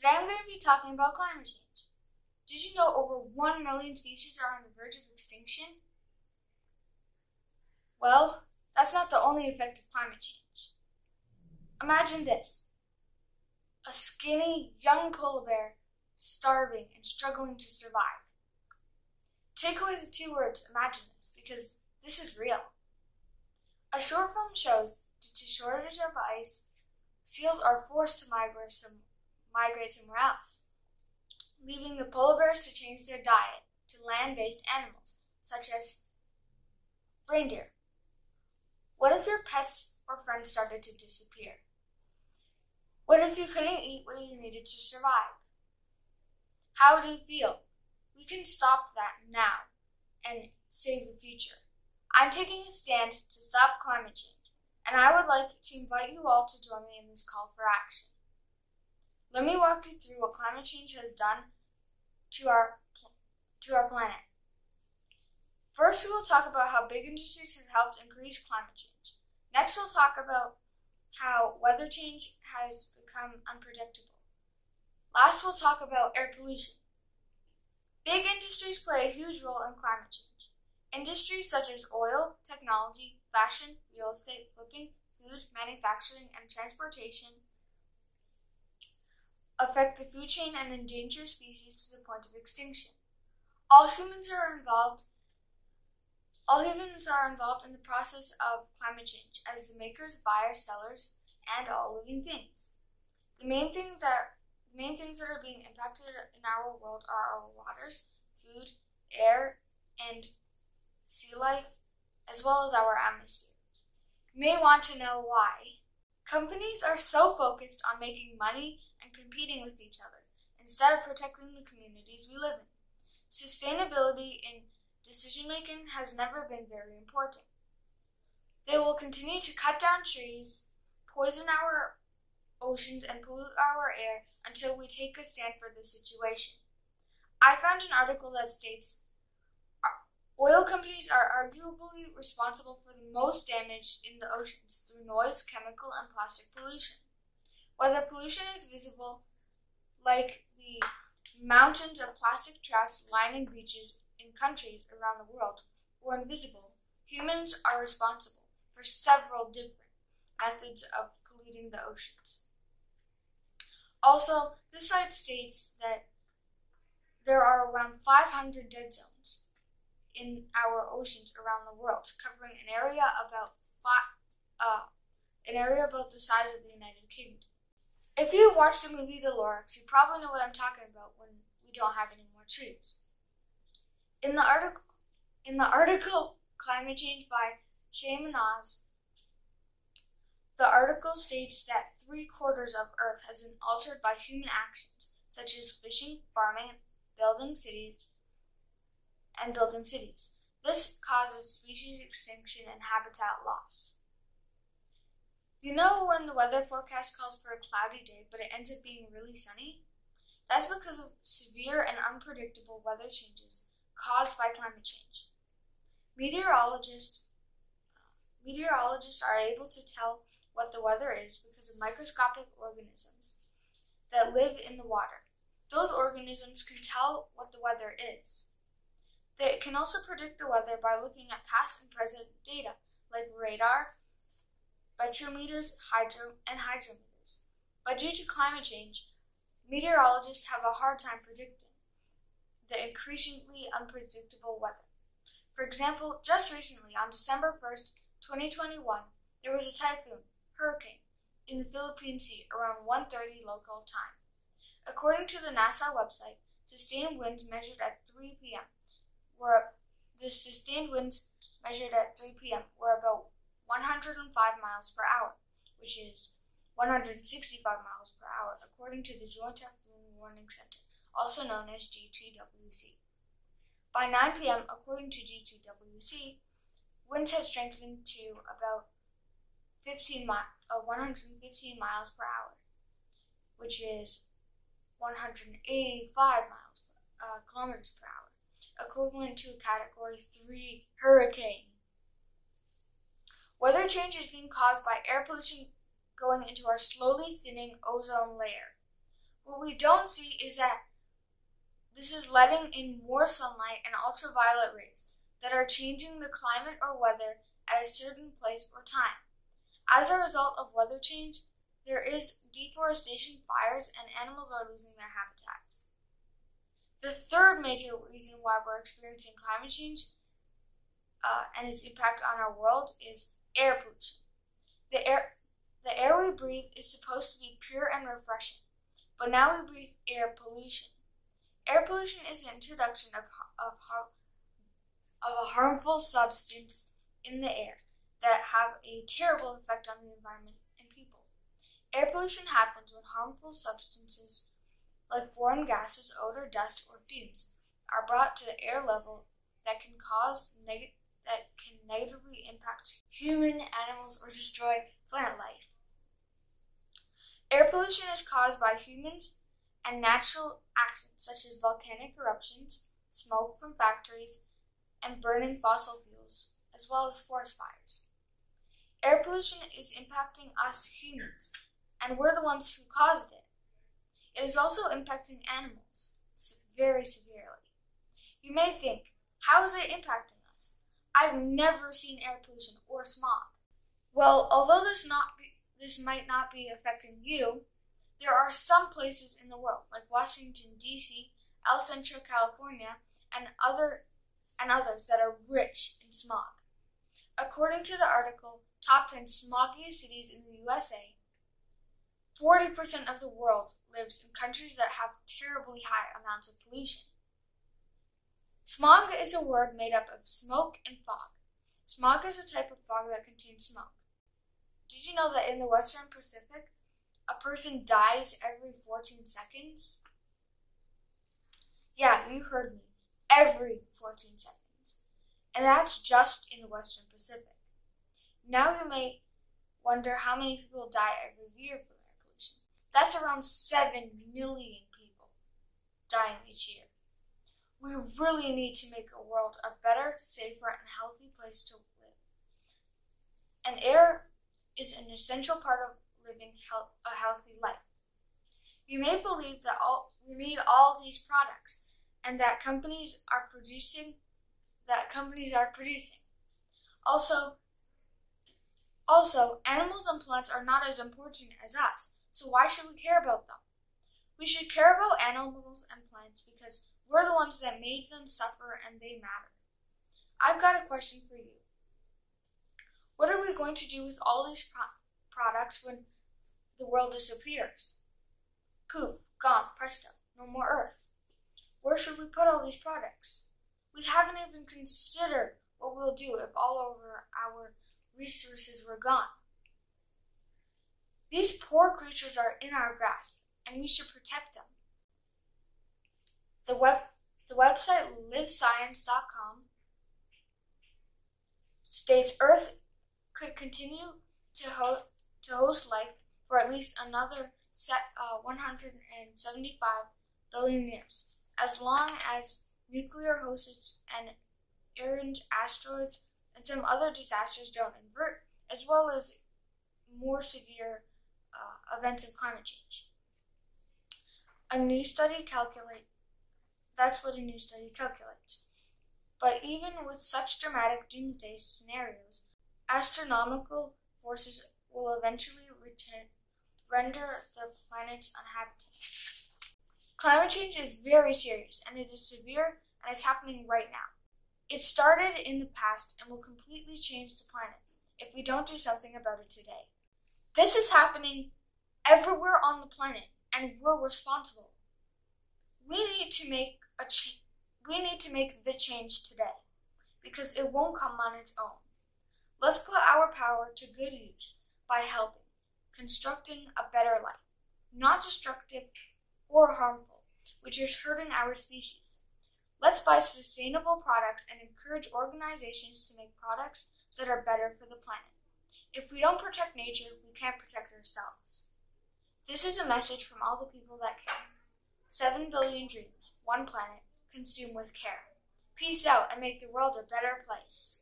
Today I'm going to be talking about climate change. Did you know over 1 million species are on the verge of extinction? Well, that's not the only effect of climate change. Imagine this a skinny young polar bear starving and struggling to survive. Take away the two words imagine this because this is real. A short film shows due to shortage of ice, seals are forced to migrate, some, migrate somewhere else, leaving the polar bears to change their diet to land based animals, such as reindeer. What if your pets or friends started to disappear? What if you couldn't eat what you needed to survive? How do you feel? We can stop that now and save the future. I'm taking a stand to stop climate change, and I would like to invite you all to join me in this call for action. Let me walk you through what climate change has done to our to our planet. First, we will talk about how big industries have helped increase climate change. Next, we'll talk about how weather change has become unpredictable. Last, we'll talk about air pollution. Big industries play a huge role in climate change. Industries such as oil, technology, fashion, real estate, flipping, food, manufacturing, and transportation affect the food chain and endanger species to the point of extinction. All humans are involved all humans are involved in the process of climate change as the makers, buyers, sellers, and all living things. The main thing that the main things that are being impacted in our world are our waters, food, air, and sea life, as well as our atmosphere. You may want to know why. Companies are so focused on making money and competing with each other instead of protecting the communities we live in. Sustainability in decision making has never been very important. They will continue to cut down trees, poison our oceans, and pollute our air until we take a stand for the situation. I found an article that states oil companies are arguably responsible for the most damage in the oceans through noise, chemical, and plastic pollution. Whether pollution is visible, like the mountains of plastic trash lining beaches in countries around the world, or invisible, humans are responsible for several different methods of polluting the oceans. Also, this site states that there are around 500 dead zones in our oceans around the world, covering an area about five, uh, an area about the size of the United Kingdom. If you've watched the movie The Lorax, you probably know what I'm talking about when we don't have any more trees. In the article, in the article "Climate Change" by Shaman Oz, the article states that three quarters of Earth has been altered by human actions, such as fishing, farming, building cities, and building cities. This causes species extinction and habitat loss. You know when the weather forecast calls for a cloudy day, but it ends up being really sunny? That's because of severe and unpredictable weather changes caused by climate change. Meteorologists meteorologists are able to tell what the weather is because of microscopic organisms that live in the water. Those organisms can tell what the weather is. They can also predict the weather by looking at past and present data like radar, barometers, hydro, and hydrometers. But due to climate change, meteorologists have a hard time predicting the increasingly unpredictable weather. For example, just recently, on December 1st, 2021, there was a typhoon, hurricane, in the Philippine Sea around 1.30 local time. According to the NASA website, sustained winds measured at 3 p.m. were the sustained winds measured at 3 p.m. were about 105 miles per hour, which is 165 miles per hour, according to the Joint Typhoon Warning Center also known as G2WC. By 9 p.m., according to G2WC, winds had strengthened to about 15 mi- uh, 115 miles per hour, which is 185 miles per, uh, kilometers per hour, equivalent to a Category 3 hurricane. Weather change is being caused by air pollution going into our slowly thinning ozone layer. What we don't see is that this is letting in more sunlight and ultraviolet rays that are changing the climate or weather at a certain place or time. As a result of weather change, there is deforestation, fires, and animals are losing their habitats. The third major reason why we're experiencing climate change uh, and its impact on our world is air pollution. The air, the air we breathe is supposed to be pure and refreshing, but now we breathe air pollution. Air pollution is the introduction of, of, of a harmful substance in the air that have a terrible effect on the environment and people. Air pollution happens when harmful substances like foreign gases, odor, dust, or fumes are brought to the air level that can cause neg- that can negatively impact human, animals, or destroy plant life. Air pollution is caused by humans and natural actions such as volcanic eruptions, smoke from factories, and burning fossil fuels, as well as forest fires. Air pollution is impacting us humans, and we're the ones who caused it. It is also impacting animals very severely. You may think, how is it impacting? I've never seen air pollution or smog. Well, although this not be, this might not be affecting you, there are some places in the world, like Washington D.C., El Centro, California, and other and others that are rich in smog. According to the article Top 10 Smoggiest Cities in the USA, 40% of the world lives in countries that have terribly high amounts of pollution. Smog is a word made up of smoke and fog. Smog is a type of fog that contains smoke. Did you know that in the Western Pacific, a person dies every 14 seconds? Yeah, you heard me. Every 14 seconds. And that's just in the Western Pacific. Now you may wonder how many people die every year from air pollution. That's around 7 million people dying each year. We really need to make a world a better, safer, and healthy place to live. And air is an essential part of living a healthy life. You may believe that all, we need all these products and that companies are producing that companies are producing. Also, also, animals and plants are not as important as us, so why should we care about them? We should care about animals and plants because we're the ones that made them suffer and they matter. I've got a question for you. What are we going to do with all these pro- products when the world disappears? Poof, gone, presto, no more Earth. Where should we put all these products? We haven't even considered what we'll do if all of our resources were gone. These poor creatures are in our grasp, and we should protect them. The web the website livescience.com states Earth could continue to, ho- to host life for at least another set, uh, 175 billion years as long as nuclear hosts and errant asteroids and some other disasters don't invert, as well as more severe uh, events of climate change. A new study calculates that's what a new study calculates. But even with such dramatic doomsday scenarios, astronomical forces will eventually return, render the planets uninhabitable. Climate change is very serious and it is severe and it's happening right now. It started in the past and will completely change the planet if we don't do something about it today. This is happening everywhere on the planet and we're responsible. We need to make a change. We need to make the change today because it won't come on its own. Let's put our power to good use by helping, constructing a better life, not destructive or harmful, which is hurting our species. Let's buy sustainable products and encourage organizations to make products that are better for the planet. If we don't protect nature, we can't protect ourselves. This is a message from all the people that care. Seven billion dreams, one planet, consume with care. Peace out and make the world a better place.